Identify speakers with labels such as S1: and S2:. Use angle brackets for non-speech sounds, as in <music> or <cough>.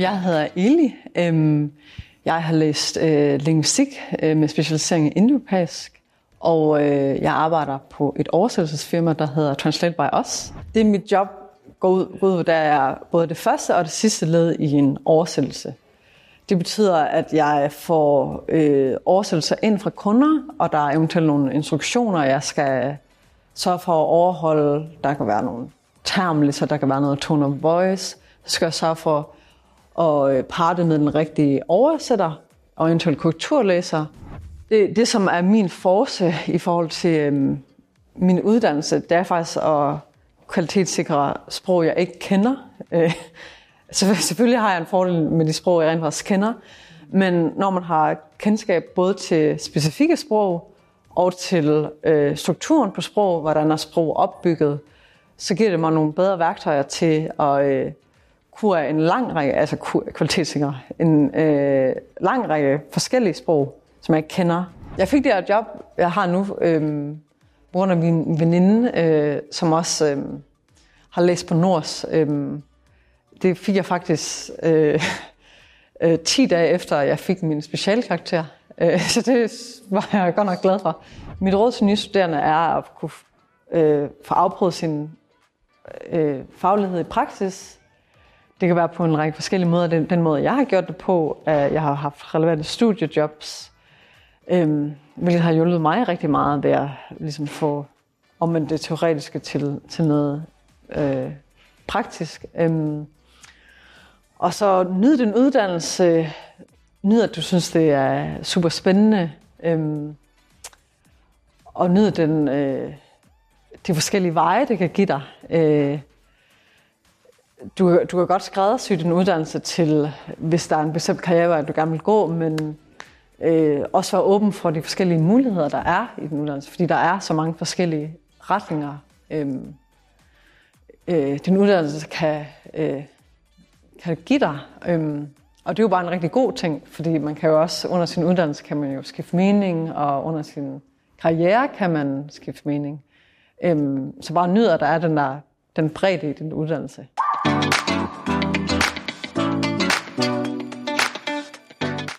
S1: Jeg hedder Eli. Øhm, jeg har læst øh, linguistik øh, med specialisering i indopæisk, og øh, jeg arbejder på et oversættelsesfirma, der hedder Translate by Us. Det er mit job går ud, går ud der er både det første og det sidste led i en oversættelse. Det betyder, at jeg får øh, oversættelser ind fra kunder, og der er eventuelt nogle instruktioner, jeg skal sørge for at overholde. Der kan være nogle termlister, der kan være noget tone of voice. Så skal jeg sørge for og øh, parre det med den rigtige oversætter og eventuelt korrekturlæser. Det, det, som er min force i forhold til øhm, min uddannelse, det er faktisk at kvalitetssikre sprog, jeg ikke kender. Øh, <laughs> så <laughs> selvfølgelig har jeg en fordel med de sprog, jeg rent faktisk kender. Men når man har kendskab både til specifikke sprog og til øh, strukturen på sprog, hvordan er sprog opbygget, så giver det mig nogle bedre værktøjer til at øh, kunne en lang række, altså kvalitetssikre, en øh, lang række forskellige sprog, som jeg ikke kender. Jeg fik det her job, jeg har nu, øh, på grund af min veninde, øh, som også øh, har læst på Nords. Øh, det fik jeg faktisk øh, <laughs> øh, 10 dage efter, jeg fik min specialkarakter. Øh, <laughs> så det var jeg godt nok glad for. Mit råd til nye studerende er at kunne øh, få afprøvet sin øh, faglighed i praksis. Det kan være på en række forskellige måder. Den, den måde, jeg har gjort det på, er, at jeg har haft relevante studiejobs, øhm, hvilket har hjulpet mig rigtig meget ved at ligesom få om det teoretiske til, til noget øh, praktisk. Øhm, og så nyd den uddannelse. Nyd, at du synes, det er super spændende. Øhm, og nyd den, øh, de forskellige veje, det kan give dig. Øh, du, du kan godt skræddersy din uddannelse til, hvis der er en bestemt karrierevej, du gerne vil gå, men øh, også være åben for de forskellige muligheder, der er i den uddannelse, fordi der er så mange forskellige retninger. Øh, øh, din uddannelse kan øh, kan give dig. Øhm, og det er jo bare en rigtig god ting, fordi man kan jo også, under sin uddannelse kan man jo skifte mening, og under sin karriere kan man skifte mening. Øhm, så bare nyder, at der er den, der, den bredde i din uddannelse.